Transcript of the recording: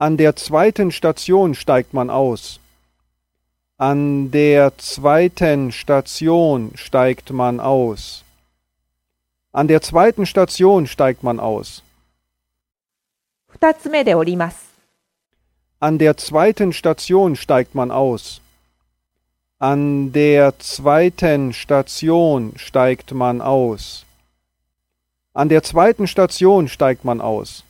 An der zweiten Station steigt man aus. An der zweiten Station steigt man aus. An der zweiten Station steigt man aus. An der zweiten Station steigt man aus. An der zweiten Station steigt man aus. An der zweiten Station steigt man aus.